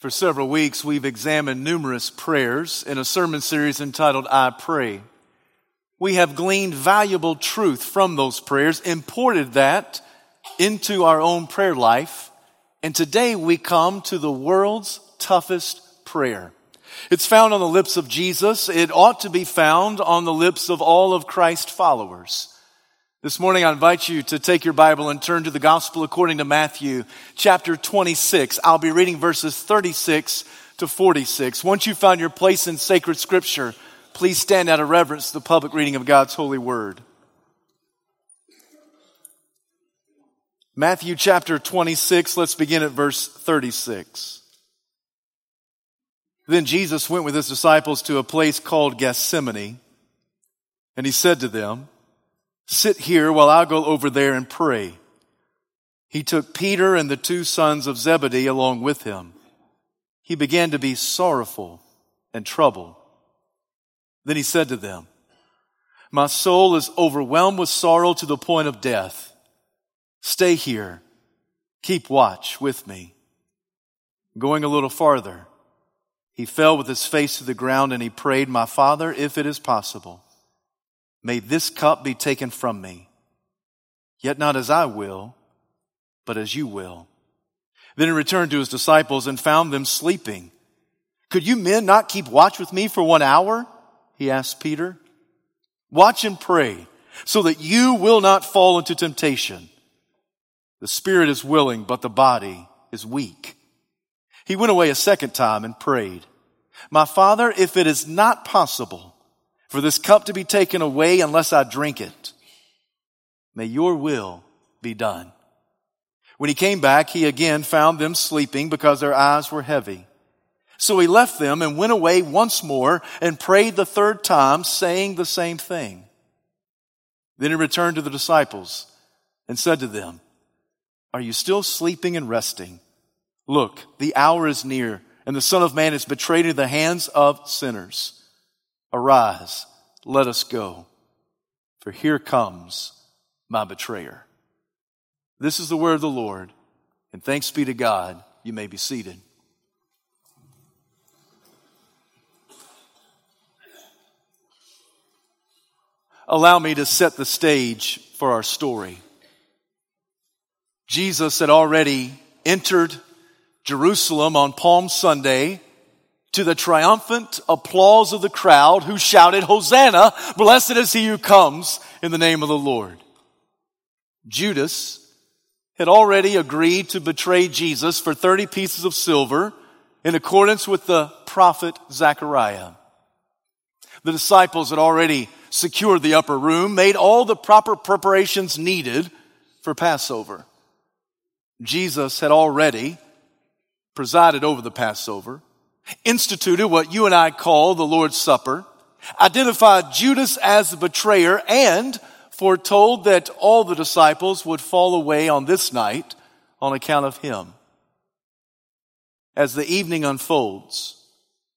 For several weeks, we've examined numerous prayers in a sermon series entitled I Pray. We have gleaned valuable truth from those prayers, imported that into our own prayer life, and today we come to the world's toughest prayer. It's found on the lips of Jesus. It ought to be found on the lips of all of Christ's followers. This morning, I invite you to take your Bible and turn to the Gospel according to Matthew, chapter 26. I'll be reading verses 36 to 46. Once you've found your place in sacred scripture, please stand out of reverence to the public reading of God's holy word. Matthew chapter 26, let's begin at verse 36. Then Jesus went with his disciples to a place called Gethsemane, and he said to them, Sit here while I go over there and pray. He took Peter and the two sons of Zebedee along with him. He began to be sorrowful and troubled. Then he said to them, My soul is overwhelmed with sorrow to the point of death. Stay here. Keep watch with me. Going a little farther, he fell with his face to the ground and he prayed, My father, if it is possible, May this cup be taken from me. Yet not as I will, but as you will. Then he returned to his disciples and found them sleeping. Could you men not keep watch with me for one hour? He asked Peter. Watch and pray so that you will not fall into temptation. The spirit is willing, but the body is weak. He went away a second time and prayed, My father, if it is not possible, for this cup to be taken away unless I drink it. May your will be done. When he came back, he again found them sleeping because their eyes were heavy. So he left them and went away once more and prayed the third time, saying the same thing. Then he returned to the disciples and said to them, Are you still sleeping and resting? Look, the hour is near, and the Son of Man is betrayed into the hands of sinners. Arise, let us go, for here comes my betrayer. This is the word of the Lord, and thanks be to God, you may be seated. Allow me to set the stage for our story. Jesus had already entered Jerusalem on Palm Sunday to the triumphant applause of the crowd who shouted, Hosanna, blessed is he who comes in the name of the Lord. Judas had already agreed to betray Jesus for 30 pieces of silver in accordance with the prophet Zechariah. The disciples had already secured the upper room, made all the proper preparations needed for Passover. Jesus had already presided over the Passover instituted what you and I call the Lord's Supper, identified Judas as the betrayer, and foretold that all the disciples would fall away on this night on account of him. As the evening unfolds,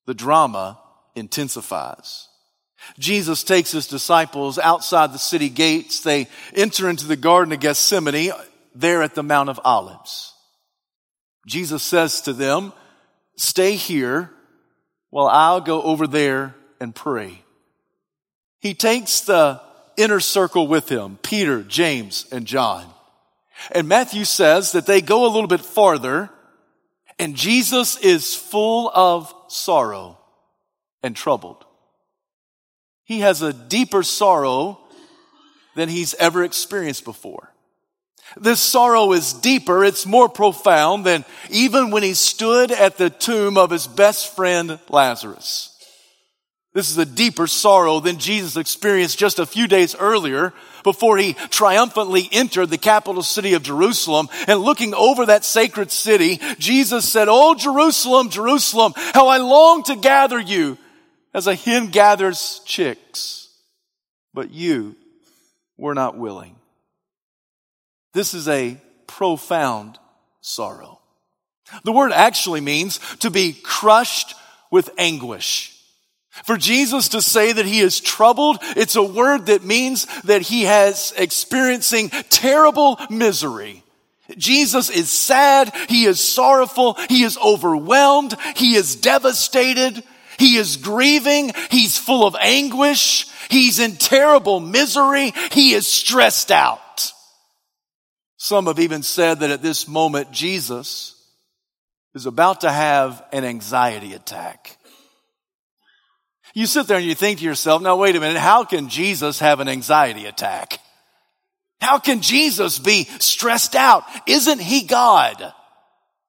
the drama intensifies. Jesus takes his disciples outside the city gates. They enter into the Garden of Gethsemane there at the Mount of Olives. Jesus says to them, Stay here while I'll go over there and pray. He takes the inner circle with him, Peter, James, and John. And Matthew says that they go a little bit farther and Jesus is full of sorrow and troubled. He has a deeper sorrow than he's ever experienced before. This sorrow is deeper, it's more profound than even when he stood at the tomb of his best friend Lazarus. This is a deeper sorrow than Jesus experienced just a few days earlier before he triumphantly entered the capital city of Jerusalem. And looking over that sacred city, Jesus said, Oh, Jerusalem, Jerusalem, how I long to gather you as a hen gathers chicks. But you were not willing. This is a profound sorrow. The word actually means to be crushed with anguish. For Jesus to say that he is troubled, it's a word that means that he has experiencing terrible misery. Jesus is sad. He is sorrowful. He is overwhelmed. He is devastated. He is grieving. He's full of anguish. He's in terrible misery. He is stressed out. Some have even said that at this moment, Jesus is about to have an anxiety attack. You sit there and you think to yourself, now wait a minute, how can Jesus have an anxiety attack? How can Jesus be stressed out? Isn't he God?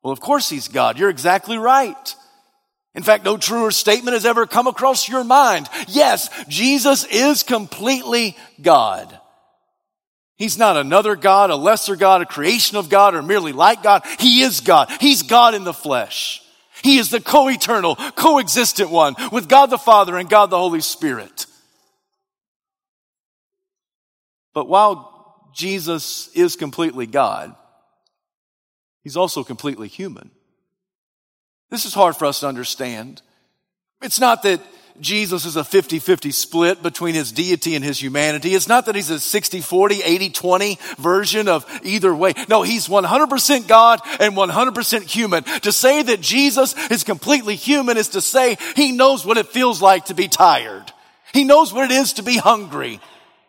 Well, of course he's God. You're exactly right. In fact, no truer statement has ever come across your mind. Yes, Jesus is completely God. He's not another God, a lesser God, a creation of God, or merely like God. He is God. He's God in the flesh. He is the co-eternal, co-existent one with God the Father and God the Holy Spirit. But while Jesus is completely God, He's also completely human. This is hard for us to understand. It's not that Jesus is a 50-50 split between his deity and his humanity. It's not that he's a 60-40, 80-20 version of either way. No, he's 100% God and 100% human. To say that Jesus is completely human is to say he knows what it feels like to be tired. He knows what it is to be hungry.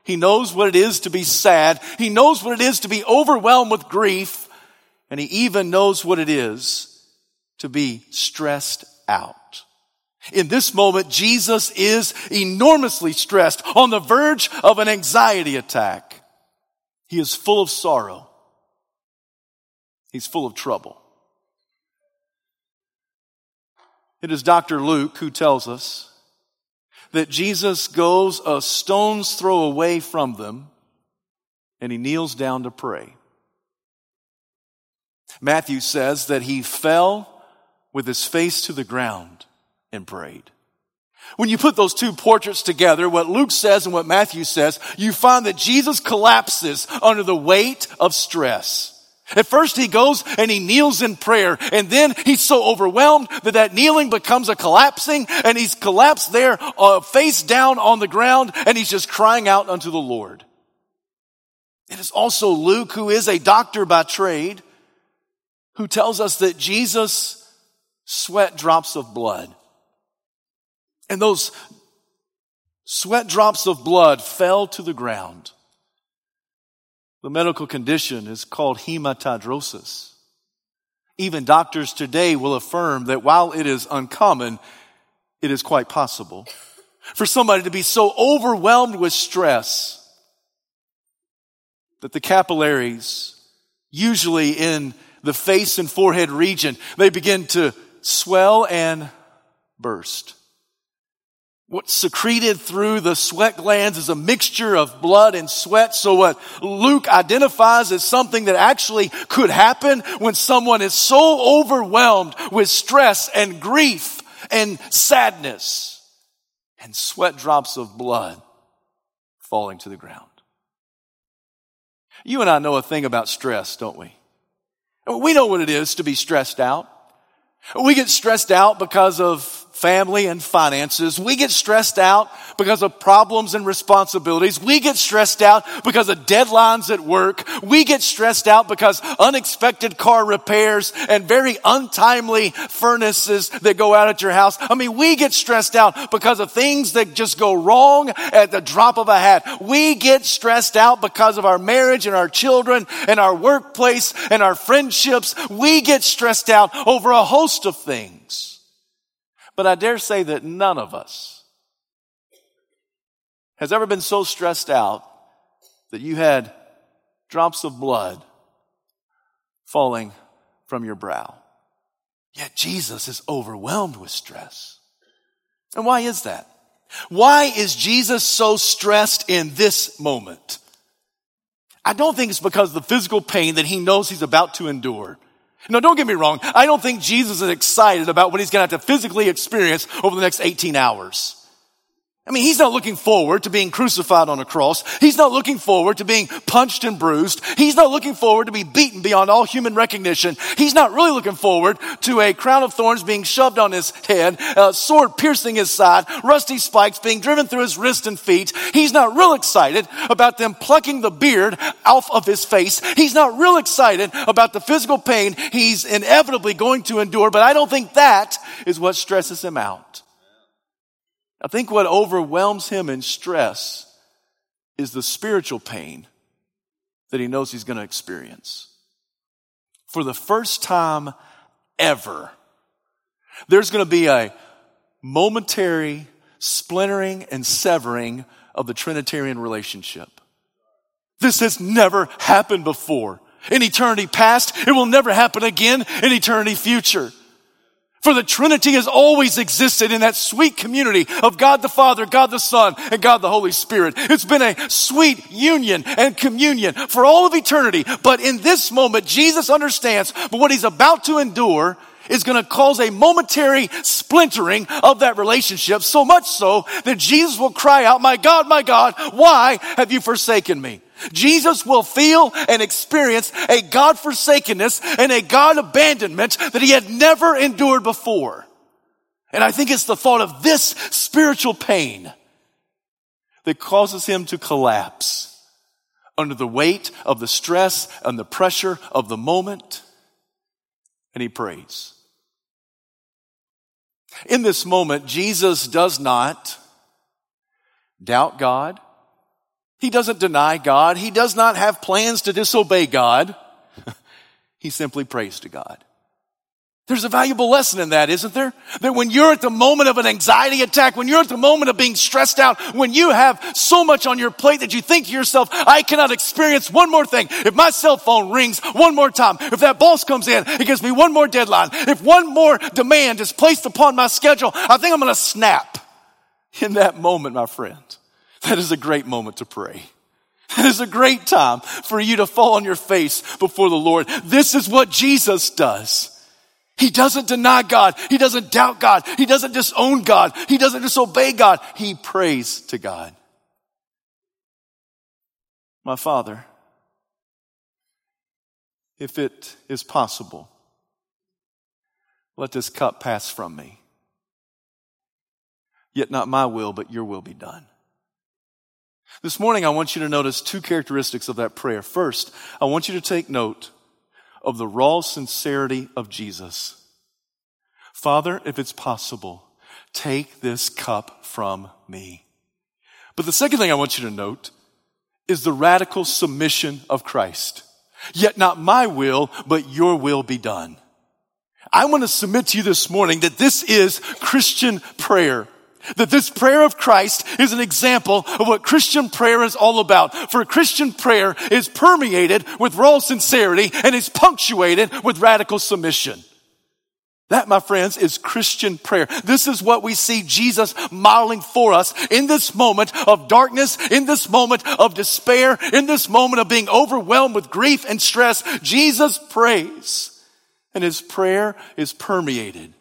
He knows what it is to be sad. He knows what it is to be overwhelmed with grief. And he even knows what it is to be stressed out. In this moment, Jesus is enormously stressed on the verge of an anxiety attack. He is full of sorrow. He's full of trouble. It is Dr. Luke who tells us that Jesus goes a stone's throw away from them and he kneels down to pray. Matthew says that he fell with his face to the ground and prayed. When you put those two portraits together, what Luke says and what Matthew says, you find that Jesus collapses under the weight of stress. At first he goes and he kneels in prayer and then he's so overwhelmed that that kneeling becomes a collapsing and he's collapsed there uh, face down on the ground and he's just crying out unto the Lord. It is also Luke who is a doctor by trade who tells us that Jesus sweat drops of blood. And those sweat drops of blood fell to the ground. The medical condition is called hematidrosis. Even doctors today will affirm that while it is uncommon, it is quite possible for somebody to be so overwhelmed with stress that the capillaries, usually in the face and forehead region, they begin to swell and burst. What's secreted through the sweat glands is a mixture of blood and sweat. So what Luke identifies as something that actually could happen when someone is so overwhelmed with stress and grief and sadness and sweat drops of blood falling to the ground. You and I know a thing about stress, don't we? We know what it is to be stressed out. We get stressed out because of family and finances. We get stressed out because of problems and responsibilities. We get stressed out because of deadlines at work. We get stressed out because unexpected car repairs and very untimely furnaces that go out at your house. I mean, we get stressed out because of things that just go wrong at the drop of a hat. We get stressed out because of our marriage and our children and our workplace and our friendships. We get stressed out over a host of things. But I dare say that none of us has ever been so stressed out that you had drops of blood falling from your brow. Yet Jesus is overwhelmed with stress. And why is that? Why is Jesus so stressed in this moment? I don't think it's because of the physical pain that he knows he's about to endure. No, don't get me wrong. I don't think Jesus is excited about what he's going to have to physically experience over the next 18 hours. I mean, he's not looking forward to being crucified on a cross. He's not looking forward to being punched and bruised. He's not looking forward to be beaten beyond all human recognition. He's not really looking forward to a crown of thorns being shoved on his head, a sword piercing his side, rusty spikes being driven through his wrist and feet. He's not real excited about them plucking the beard off of his face. He's not real excited about the physical pain he's inevitably going to endure, but I don't think that is what stresses him out. I think what overwhelms him in stress is the spiritual pain that he knows he's going to experience. For the first time ever, there's going to be a momentary splintering and severing of the Trinitarian relationship. This has never happened before. In eternity past, it will never happen again in eternity future. For the Trinity has always existed in that sweet community of God the Father, God the Son, and God the Holy Spirit. It's been a sweet union and communion for all of eternity. But in this moment, Jesus understands what he's about to endure is going to cause a momentary splintering of that relationship, so much so that Jesus will cry out, My God, my God, why have you forsaken me? Jesus will feel and experience a God forsakenness and a God abandonment that he had never endured before. And I think it's the thought of this spiritual pain that causes him to collapse under the weight of the stress and the pressure of the moment. And he prays. In this moment, Jesus does not doubt God. He doesn't deny God. He does not have plans to disobey God. he simply prays to God. There's a valuable lesson in that, isn't there? That when you're at the moment of an anxiety attack, when you're at the moment of being stressed out, when you have so much on your plate that you think to yourself, I cannot experience one more thing. If my cell phone rings one more time, if that boss comes in and gives me one more deadline, if one more demand is placed upon my schedule, I think I'm going to snap. In that moment, my friend, that is a great moment to pray. That is a great time for you to fall on your face before the Lord. This is what Jesus does. He doesn't deny God. He doesn't doubt God. He doesn't disown God. He doesn't disobey God. He prays to God. My Father, if it is possible, let this cup pass from me. Yet not my will, but your will be done. This morning, I want you to notice two characteristics of that prayer. First, I want you to take note of the raw sincerity of Jesus. Father, if it's possible, take this cup from me. But the second thing I want you to note is the radical submission of Christ. Yet not my will, but your will be done. I want to submit to you this morning that this is Christian prayer. That this prayer of Christ is an example of what Christian prayer is all about. For Christian prayer is permeated with raw sincerity and is punctuated with radical submission. That, my friends, is Christian prayer. This is what we see Jesus modeling for us in this moment of darkness, in this moment of despair, in this moment of being overwhelmed with grief and stress. Jesus prays, and his prayer is permeated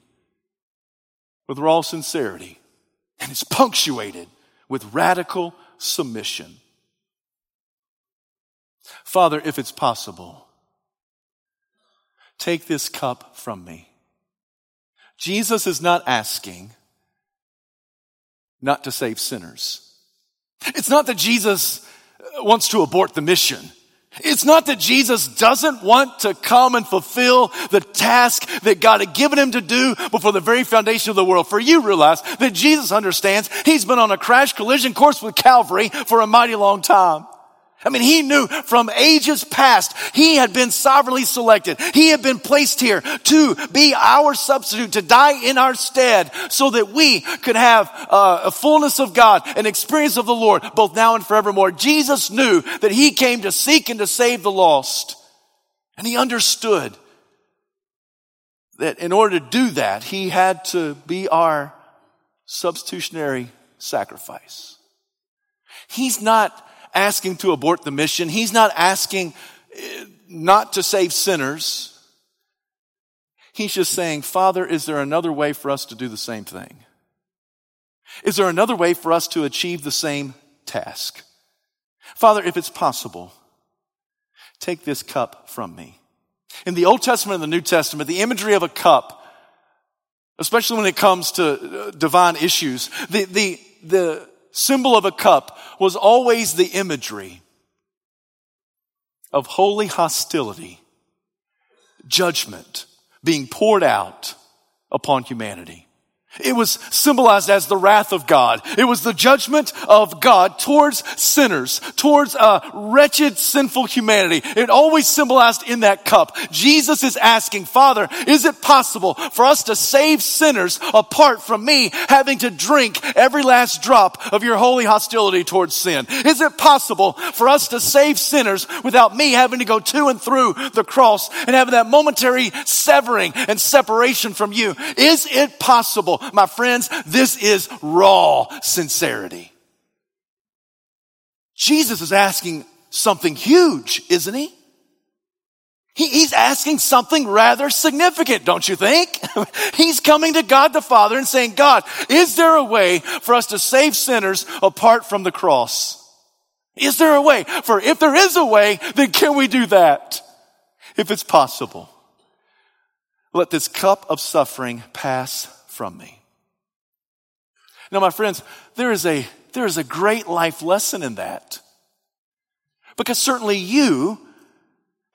with raw sincerity and it's punctuated with radical submission. Father, if it's possible, take this cup from me. Jesus is not asking not to save sinners. It's not that Jesus wants to abort the mission. It's not that Jesus doesn't want to come and fulfill the task that God had given him to do before the very foundation of the world. For you realize that Jesus understands he's been on a crash collision course with Calvary for a mighty long time. I mean, he knew from ages past, he had been sovereignly selected. He had been placed here to be our substitute, to die in our stead so that we could have uh, a fullness of God, an experience of the Lord, both now and forevermore. Jesus knew that he came to seek and to save the lost. And he understood that in order to do that, he had to be our substitutionary sacrifice. He's not asking to abort the mission. He's not asking eh, not to save sinners. He's just saying, Father, is there another way for us to do the same thing? Is there another way for us to achieve the same task? Father, if it's possible, take this cup from me. In the Old Testament and the New Testament, the imagery of a cup, especially when it comes to uh, divine issues, the, the, the symbol of a cup was always the imagery of holy hostility, judgment being poured out upon humanity. It was symbolized as the wrath of God. It was the judgment of God towards sinners, towards a wretched, sinful humanity. It always symbolized in that cup. Jesus is asking, Father, is it possible for us to save sinners apart from me having to drink every last drop of your holy hostility towards sin? Is it possible for us to save sinners without me having to go to and through the cross and having that momentary severing and separation from you? Is it possible? My friends, this is raw sincerity. Jesus is asking something huge, isn't he? he he's asking something rather significant, don't you think? he's coming to God the Father and saying, God, is there a way for us to save sinners apart from the cross? Is there a way? For if there is a way, then can we do that? If it's possible. Let this cup of suffering pass from me. Now, my friends, there is a, there is a great life lesson in that. Because certainly you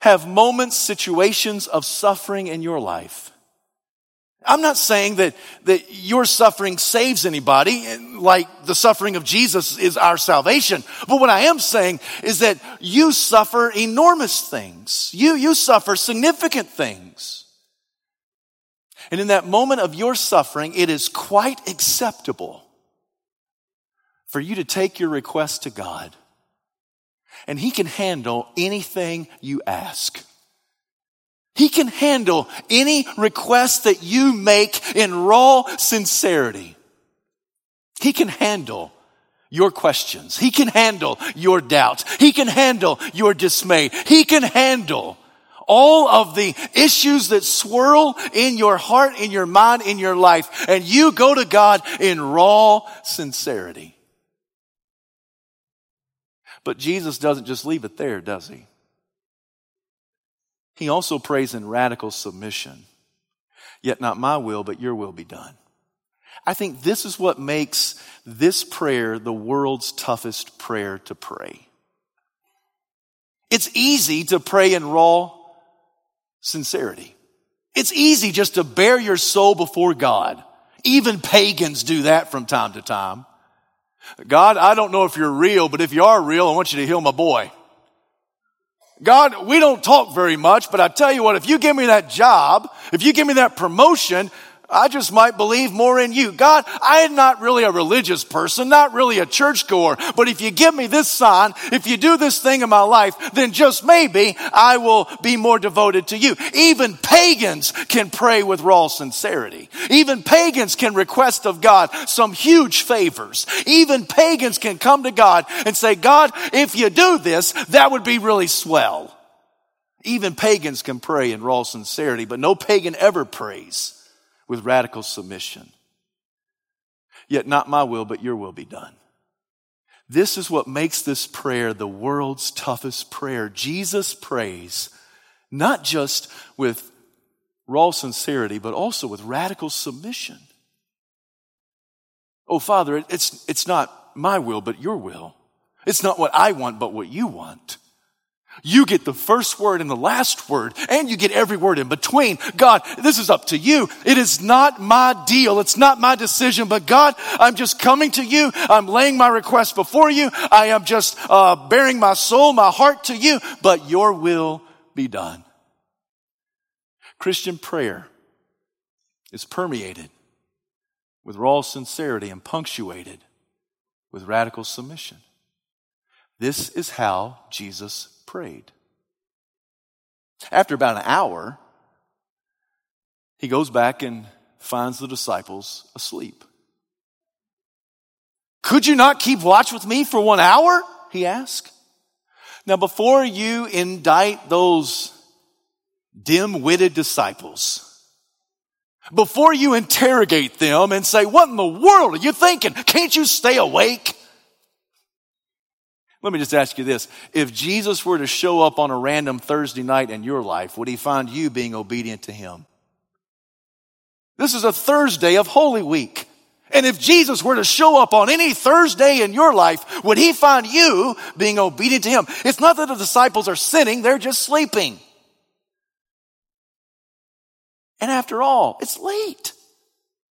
have moments, situations of suffering in your life. I'm not saying that, that your suffering saves anybody, like the suffering of Jesus is our salvation. But what I am saying is that you suffer enormous things. You, you suffer significant things. And in that moment of your suffering, it is quite acceptable for you to take your request to God. And He can handle anything you ask. He can handle any request that you make in raw sincerity. He can handle your questions. He can handle your doubts. He can handle your dismay. He can handle all of the issues that swirl in your heart, in your mind, in your life. And you go to God in raw sincerity. But Jesus doesn't just leave it there, does he? He also prays in radical submission. Yet not my will, but your will be done. I think this is what makes this prayer the world's toughest prayer to pray. It's easy to pray in raw sincerity. It's easy just to bare your soul before God. Even pagans do that from time to time. God, I don't know if you're real, but if you are real, I want you to heal my boy. God, we don't talk very much, but I tell you what, if you give me that job, if you give me that promotion, I just might believe more in you. God, I am not really a religious person, not really a churchgoer, but if you give me this sign, if you do this thing in my life, then just maybe I will be more devoted to you. Even pagans can pray with raw sincerity. Even pagans can request of God some huge favors. Even pagans can come to God and say, God, if you do this, that would be really swell. Even pagans can pray in raw sincerity, but no pagan ever prays with radical submission. Yet not my will, but your will be done. This is what makes this prayer the world's toughest prayer. Jesus prays not just with raw sincerity, but also with radical submission. Oh, Father, it's, it's not my will, but your will. It's not what I want, but what you want. You get the first word and the last word, and you get every word in between. God, this is up to you. It is not my deal. It's not my decision, but God, I'm just coming to you. I'm laying my request before you. I am just uh, baring my soul, my heart to you, but your will be done. Christian prayer is permeated with raw sincerity and punctuated with radical submission. This is how Jesus prayed. After about an hour, he goes back and finds the disciples asleep. Could you not keep watch with me for one hour? He asked. Now, before you indict those dim witted disciples, before you interrogate them and say, what in the world are you thinking? Can't you stay awake? Let me just ask you this. If Jesus were to show up on a random Thursday night in your life, would he find you being obedient to him? This is a Thursday of Holy Week. And if Jesus were to show up on any Thursday in your life, would he find you being obedient to him? It's not that the disciples are sinning, they're just sleeping. And after all, it's late.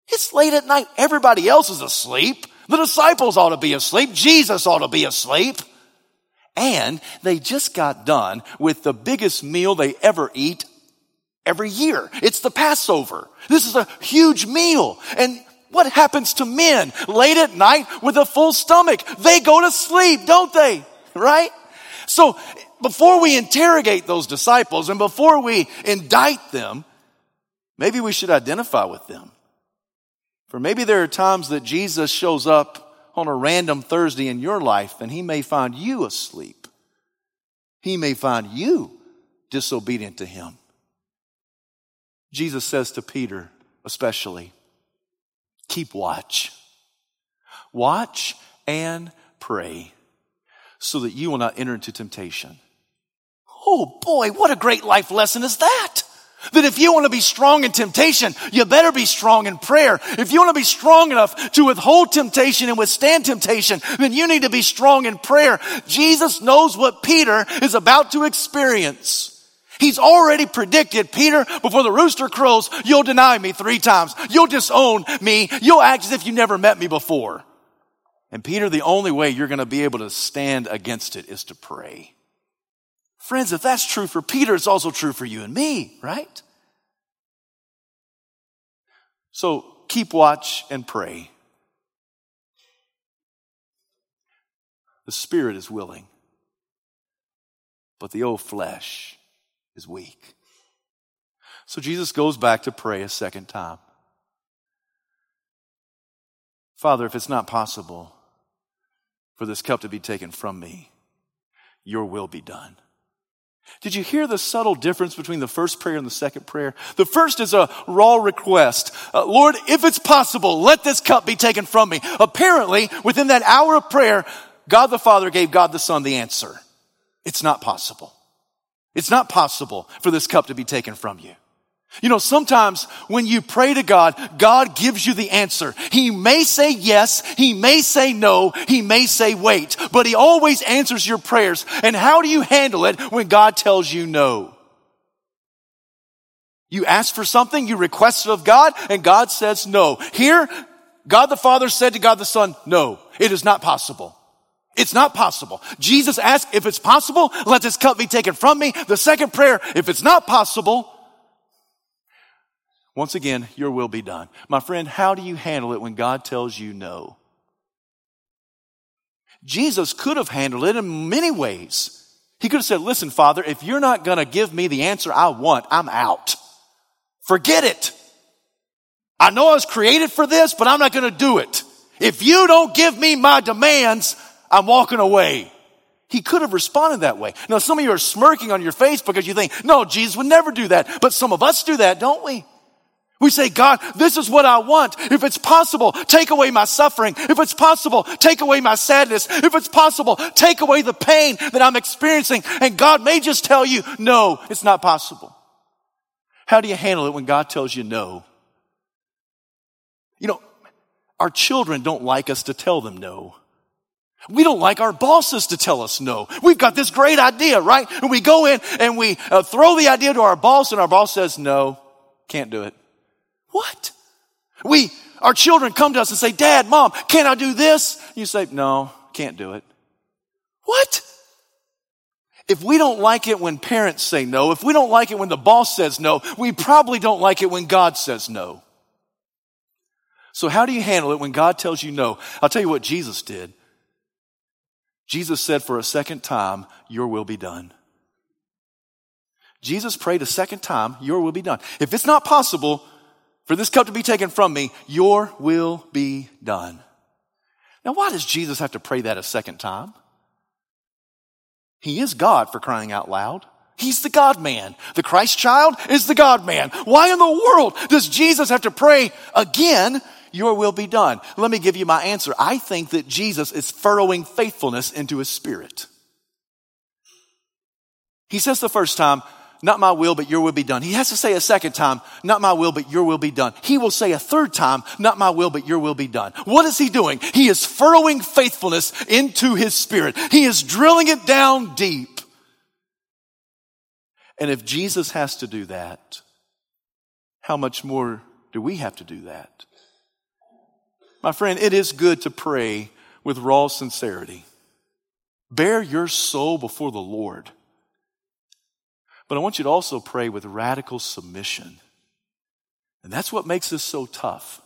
It's late at night. Everybody else is asleep. The disciples ought to be asleep. Jesus ought to be asleep. And they just got done with the biggest meal they ever eat every year. It's the Passover. This is a huge meal. And what happens to men late at night with a full stomach? They go to sleep, don't they? Right? So before we interrogate those disciples and before we indict them, maybe we should identify with them. For maybe there are times that Jesus shows up on a random Thursday in your life and he may find you asleep. He may find you disobedient to him. Jesus says to Peter, especially, keep watch. Watch and pray so that you will not enter into temptation. Oh boy, what a great life lesson is that! That if you want to be strong in temptation, you better be strong in prayer. If you want to be strong enough to withhold temptation and withstand temptation, then you need to be strong in prayer. Jesus knows what Peter is about to experience. He's already predicted, Peter, before the rooster crows, you'll deny me three times. You'll disown me. You'll act as if you never met me before. And Peter, the only way you're going to be able to stand against it is to pray. Friends, if that's true for Peter, it's also true for you and me, right? So keep watch and pray. The spirit is willing, but the old flesh is weak. So Jesus goes back to pray a second time. Father, if it's not possible for this cup to be taken from me, your will be done. Did you hear the subtle difference between the first prayer and the second prayer? The first is a raw request. Uh, Lord, if it's possible, let this cup be taken from me. Apparently, within that hour of prayer, God the Father gave God the Son the answer. It's not possible. It's not possible for this cup to be taken from you. You know, sometimes when you pray to God, God gives you the answer. He may say yes, He may say no, He may say wait, but He always answers your prayers. And how do you handle it when God tells you no? You ask for something, you request it of God, and God says no. Here, God the Father said to God the Son, no, it is not possible. It's not possible. Jesus asked, if it's possible, let this cup be taken from me. The second prayer, if it's not possible, once again, your will be done. My friend, how do you handle it when God tells you no? Jesus could have handled it in many ways. He could have said, listen, Father, if you're not going to give me the answer I want, I'm out. Forget it. I know I was created for this, but I'm not going to do it. If you don't give me my demands, I'm walking away. He could have responded that way. Now, some of you are smirking on your face because you think, no, Jesus would never do that. But some of us do that, don't we? We say, God, this is what I want. If it's possible, take away my suffering. If it's possible, take away my sadness. If it's possible, take away the pain that I'm experiencing. And God may just tell you, no, it's not possible. How do you handle it when God tells you no? You know, our children don't like us to tell them no. We don't like our bosses to tell us no. We've got this great idea, right? And we go in and we uh, throw the idea to our boss and our boss says, no, can't do it. What? We, our children come to us and say, Dad, Mom, can I do this? You say, No, can't do it. What? If we don't like it when parents say no, if we don't like it when the boss says no, we probably don't like it when God says no. So how do you handle it when God tells you no? I'll tell you what Jesus did. Jesus said for a second time, your will be done. Jesus prayed a second time, your will be done. If it's not possible, for this cup to be taken from me, your will be done. Now, why does Jesus have to pray that a second time? He is God for crying out loud. He's the God man. The Christ child is the God man. Why in the world does Jesus have to pray again, your will be done? Let me give you my answer. I think that Jesus is furrowing faithfulness into his spirit. He says the first time, not my will, but your will be done. He has to say a second time, not my will, but your will be done. He will say a third time, not my will, but your will be done. What is he doing? He is furrowing faithfulness into his spirit. He is drilling it down deep. And if Jesus has to do that, how much more do we have to do that? My friend, it is good to pray with raw sincerity. Bare your soul before the Lord. But I want you to also pray with radical submission. And that's what makes this so tough.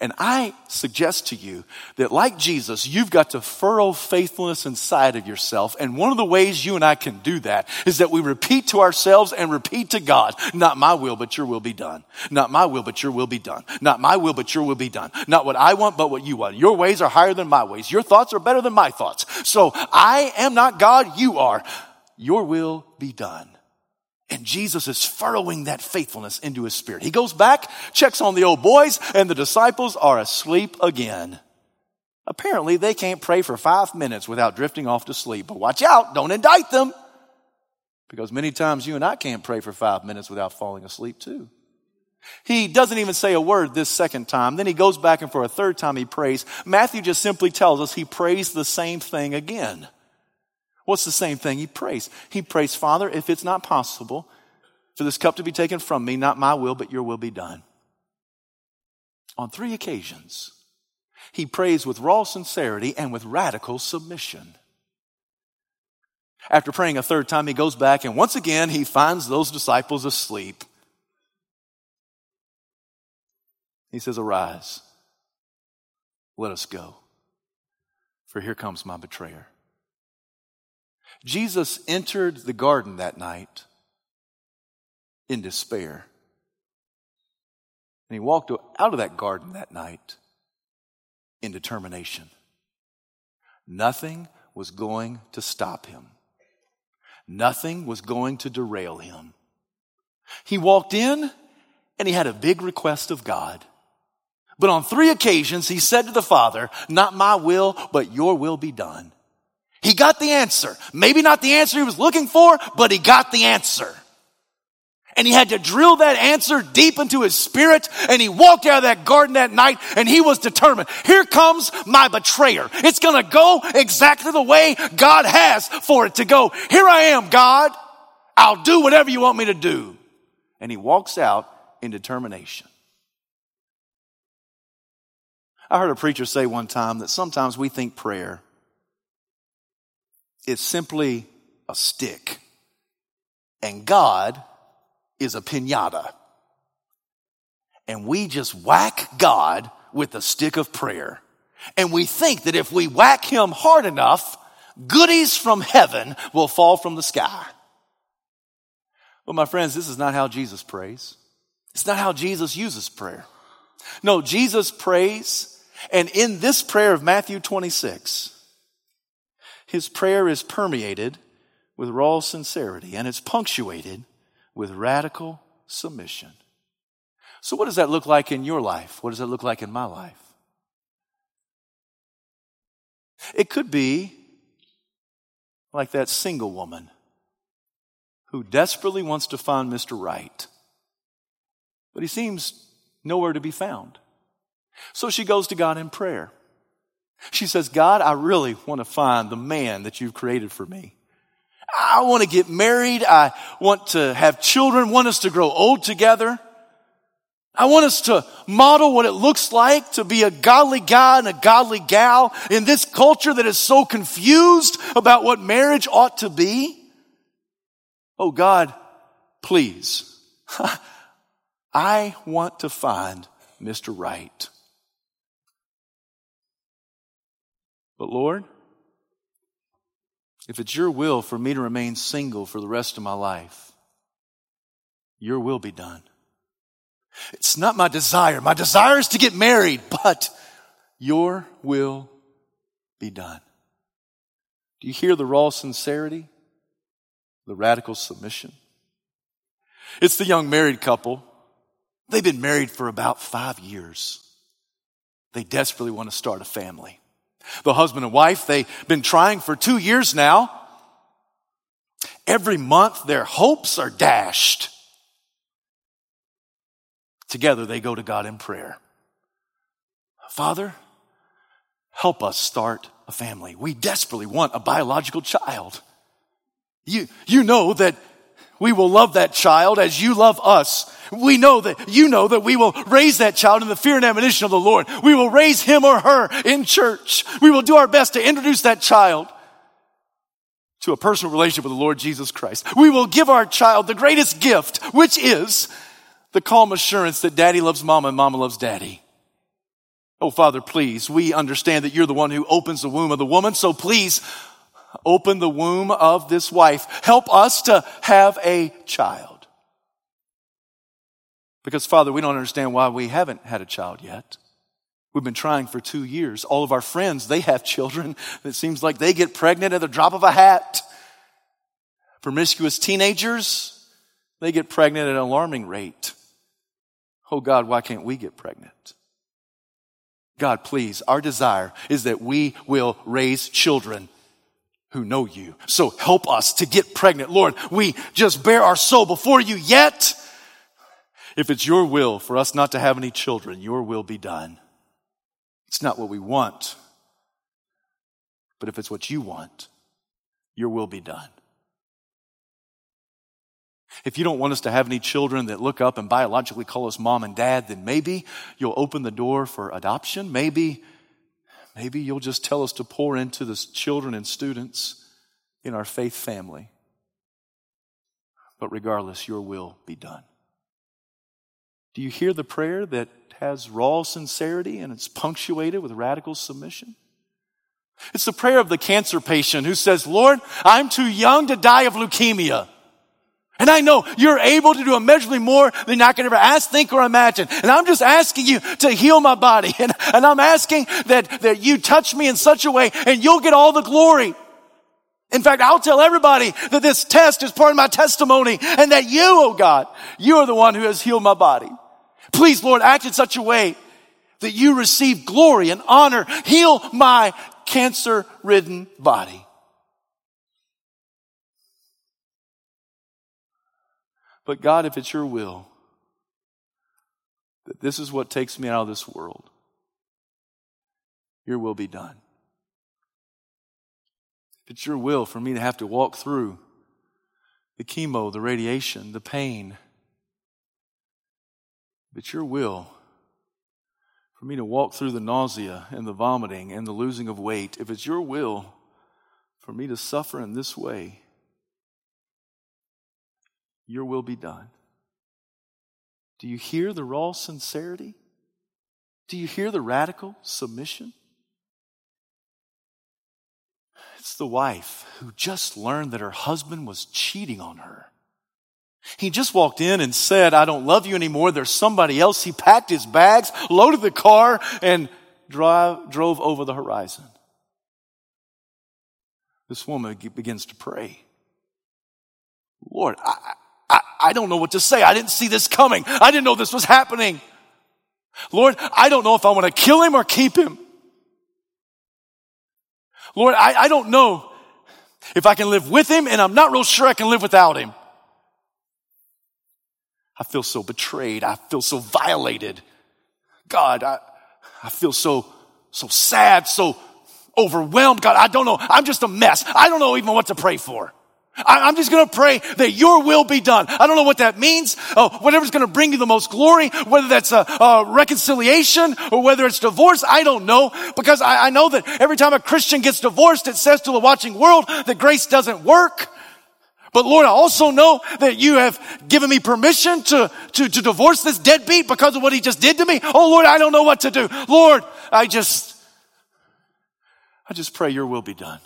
And I suggest to you that like Jesus, you've got to furrow faithfulness inside of yourself. And one of the ways you and I can do that is that we repeat to ourselves and repeat to God, not my will, but your will be done. Not my will, but your will be done. Not my will, but your will be done. Not what I want, but what you want. Your ways are higher than my ways. Your thoughts are better than my thoughts. So I am not God, you are. Your will be done. And Jesus is furrowing that faithfulness into his spirit. He goes back, checks on the old boys, and the disciples are asleep again. Apparently, they can't pray for five minutes without drifting off to sleep. But watch out, don't indict them. Because many times you and I can't pray for five minutes without falling asleep too. He doesn't even say a word this second time. Then he goes back and for a third time he prays. Matthew just simply tells us he prays the same thing again. What's the same thing? He prays. He prays, Father, if it's not possible for this cup to be taken from me, not my will, but your will be done. On three occasions, he prays with raw sincerity and with radical submission. After praying a third time, he goes back and once again he finds those disciples asleep. He says, Arise, let us go, for here comes my betrayer. Jesus entered the garden that night in despair. And he walked out of that garden that night in determination. Nothing was going to stop him. Nothing was going to derail him. He walked in and he had a big request of God. But on three occasions, he said to the Father, Not my will, but your will be done. He got the answer. Maybe not the answer he was looking for, but he got the answer. And he had to drill that answer deep into his spirit. And he walked out of that garden that night and he was determined. Here comes my betrayer. It's going to go exactly the way God has for it to go. Here I am, God. I'll do whatever you want me to do. And he walks out in determination. I heard a preacher say one time that sometimes we think prayer is simply a stick, and God is a pinata. And we just whack God with a stick of prayer. And we think that if we whack him hard enough, goodies from heaven will fall from the sky. Well, my friends, this is not how Jesus prays. It's not how Jesus uses prayer. No, Jesus prays, and in this prayer of Matthew 26, his prayer is permeated with raw sincerity and it's punctuated with radical submission. So, what does that look like in your life? What does that look like in my life? It could be like that single woman who desperately wants to find Mr. Right, but he seems nowhere to be found. So she goes to God in prayer. She says, God, I really want to find the man that you've created for me. I want to get married. I want to have children, want us to grow old together. I want us to model what it looks like to be a godly guy and a godly gal in this culture that is so confused about what marriage ought to be. Oh God, please. I want to find Mr. Right. But Lord, if it's your will for me to remain single for the rest of my life, your will be done. It's not my desire. My desire is to get married, but your will be done. Do you hear the raw sincerity? the radical submission. It's the young married couple. They've been married for about five years. They desperately want to start a family. The husband and wife, they've been trying for two years now. Every month, their hopes are dashed. Together, they go to God in prayer. Father, help us start a family. We desperately want a biological child. You, you know that we will love that child as you love us. We know that you know that we will raise that child in the fear and admonition of the Lord. We will raise him or her in church. We will do our best to introduce that child to a personal relationship with the Lord Jesus Christ. We will give our child the greatest gift, which is the calm assurance that daddy loves mama and mama loves daddy. Oh, Father, please, we understand that you're the one who opens the womb of the woman, so please open the womb of this wife. Help us to have a child. Because, Father, we don't understand why we haven't had a child yet. We've been trying for two years. All of our friends, they have children. It seems like they get pregnant at the drop of a hat. Promiscuous teenagers, they get pregnant at an alarming rate. Oh God, why can't we get pregnant? God, please, our desire is that we will raise children who know you. So help us to get pregnant. Lord, we just bare our soul before you yet. If it's your will for us not to have any children, your will be done. It's not what we want. But if it's what you want, your will be done. If you don't want us to have any children that look up and biologically call us mom and dad, then maybe you'll open the door for adoption. Maybe, maybe you'll just tell us to pour into the children and students in our faith family. But regardless, your will be done. Do you hear the prayer that has raw sincerity and it's punctuated with radical submission? It's the prayer of the cancer patient who says, Lord, I'm too young to die of leukemia. And I know you're able to do immeasurably more than I could ever ask, think, or imagine. And I'm just asking you to heal my body. And, and I'm asking that, that you touch me in such a way and you'll get all the glory. In fact, I'll tell everybody that this test is part of my testimony and that you, oh God, you are the one who has healed my body. Please, Lord, act in such a way that you receive glory and honor. Heal my cancer ridden body. But God, if it's your will, that this is what takes me out of this world, your will be done. If it's your will for me to have to walk through the chemo, the radiation, the pain, if it's your will for me to walk through the nausea and the vomiting and the losing of weight, if it's your will for me to suffer in this way, your will be done. Do you hear the raw sincerity? Do you hear the radical submission? It's the wife who just learned that her husband was cheating on her. He just walked in and said, I don't love you anymore. There's somebody else. He packed his bags, loaded the car, and drive, drove over the horizon. This woman begins to pray. Lord, I, I, I don't know what to say. I didn't see this coming. I didn't know this was happening. Lord, I don't know if I want to kill him or keep him. Lord, I, I don't know if I can live with him, and I'm not real sure I can live without him. I feel so betrayed. I feel so violated. God, I, I feel so, so sad, so overwhelmed. God, I don't know. I'm just a mess. I don't know even what to pray for. I, am just going to pray that your will be done. I don't know what that means. Oh, whatever's going to bring you the most glory, whether that's a, a, reconciliation or whether it's divorce, I don't know. Because I, I know that every time a Christian gets divorced, it says to the watching world that grace doesn't work. But Lord, I also know that you have given me permission to, to, to divorce this deadbeat because of what he just did to me. Oh Lord, I don't know what to do. Lord, I just, I just pray your will be done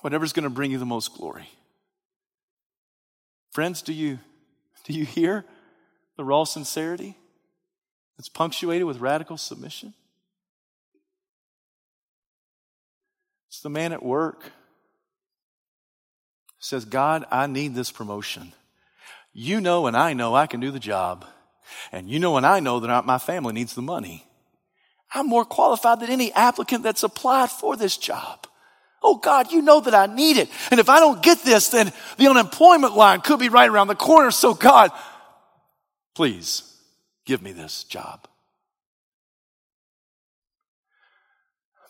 whatever's going to bring you the most glory. Friends, do you, do you hear the raw sincerity that's punctuated with radical submission? It's the man at work says, God, I need this promotion. You know and I know I can do the job. And you know and I know that my family needs the money. I'm more qualified than any applicant that's applied for this job. Oh God, you know that I need it. And if I don't get this, then the unemployment line could be right around the corner. So God, please give me this job.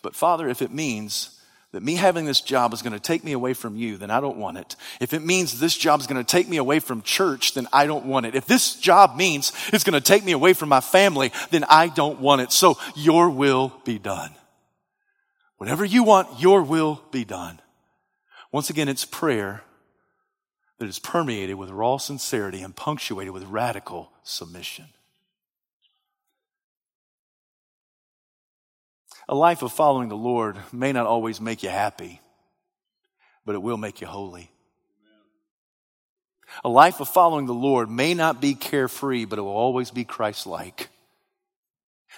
But Father, if it means that me having this job is going to take me away from you, then I don't want it. If it means this job is going to take me away from church, then I don't want it. If this job means it's going to take me away from my family, then I don't want it. So your will be done. Whatever you want, your will be done. Once again, it's prayer that is permeated with raw sincerity and punctuated with radical submission. A life of following the Lord may not always make you happy, but it will make you holy. A life of following the Lord may not be carefree, but it will always be Christ like.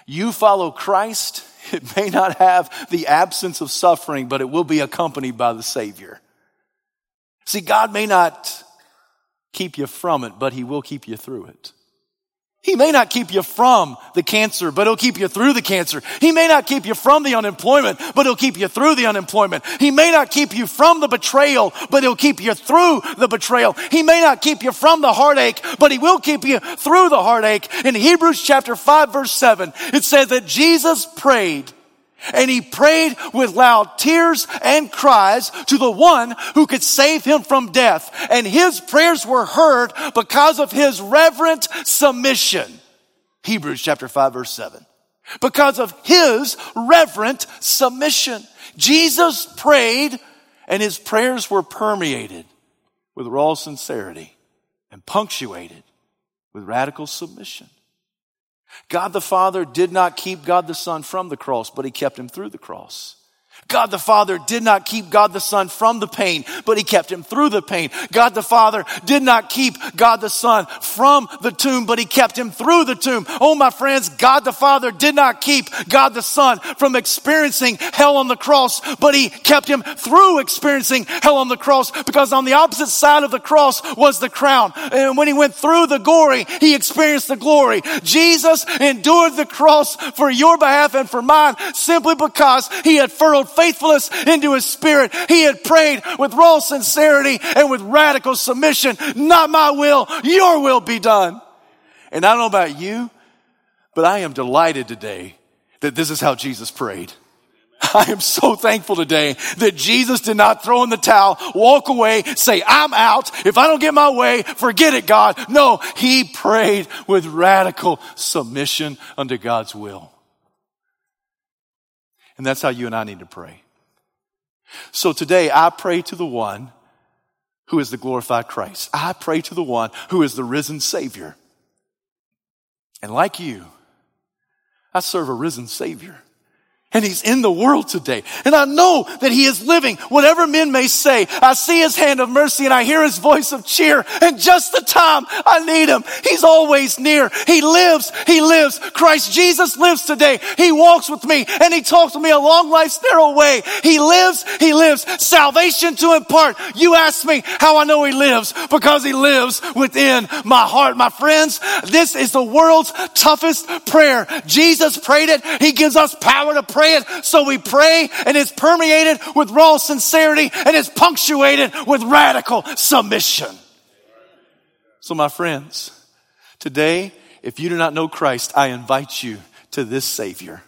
You follow Christ, it may not have the absence of suffering, but it will be accompanied by the Savior. See, God may not keep you from it, but He will keep you through it. He may not keep you from the cancer, but he'll keep you through the cancer. He may not keep you from the unemployment, but he'll keep you through the unemployment. He may not keep you from the betrayal, but he'll keep you through the betrayal. He may not keep you from the heartache, but he will keep you through the heartache. In Hebrews chapter 5 verse 7, it says that Jesus prayed and he prayed with loud tears and cries to the one who could save him from death. And his prayers were heard because of his reverent submission. Hebrews chapter 5 verse 7. Because of his reverent submission. Jesus prayed and his prayers were permeated with raw sincerity and punctuated with radical submission. God the Father did not keep God the Son from the cross, but he kept him through the cross. God the Father did not keep God the Son from the pain, but he kept him through the pain. God the Father did not keep God the Son from the tomb, but he kept him through the tomb. Oh, my friends, God the Father did not keep God the Son from experiencing hell on the cross, but he kept him through experiencing hell on the cross because on the opposite side of the cross was the crown. And when he went through the glory, he experienced the glory. Jesus endured the cross for your behalf and for mine simply because he had furrowed faithfulness into his spirit. He had prayed with raw sincerity and with radical submission. Not my will, your will be done. And I don't know about you, but I am delighted today that this is how Jesus prayed. I am so thankful today that Jesus did not throw in the towel, walk away, say, I'm out. If I don't get my way, forget it, God. No, he prayed with radical submission unto God's will. And that's how you and I need to pray. So today I pray to the one who is the glorified Christ. I pray to the one who is the risen Savior. And like you, I serve a risen Savior and he's in the world today. And I know that he is living, whatever men may say. I see his hand of mercy and I hear his voice of cheer. And just the time I need him, he's always near. He lives, he lives. Christ Jesus lives today. He walks with me and he talks with me a long life's narrow way. He lives, he lives. Salvation to impart. You ask me how I know he lives because he lives within my heart. My friends, this is the world's toughest prayer. Jesus prayed it. He gives us power to pray pray it. So we pray and it's permeated with raw sincerity and it's punctuated with radical submission. So my friends, today, if you do not know Christ, I invite you to this Savior.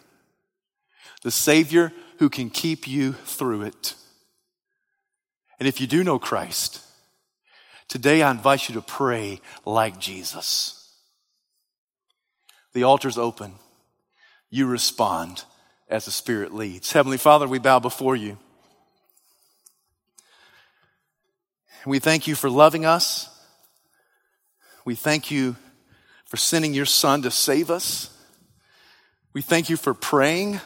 The Savior who can keep you through it. And if you do know Christ, today I invite you to pray like Jesus. The altar's open. You respond as the Spirit leads. Heavenly Father, we bow before you. We thank you for loving us. We thank you for sending your Son to save us. We thank you for praying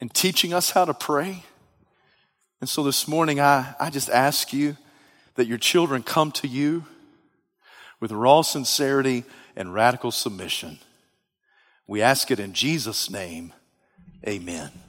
and teaching us how to pray. And so this morning, I, I just ask you that your children come to you with raw sincerity and radical submission. We ask it in Jesus' name. Amen.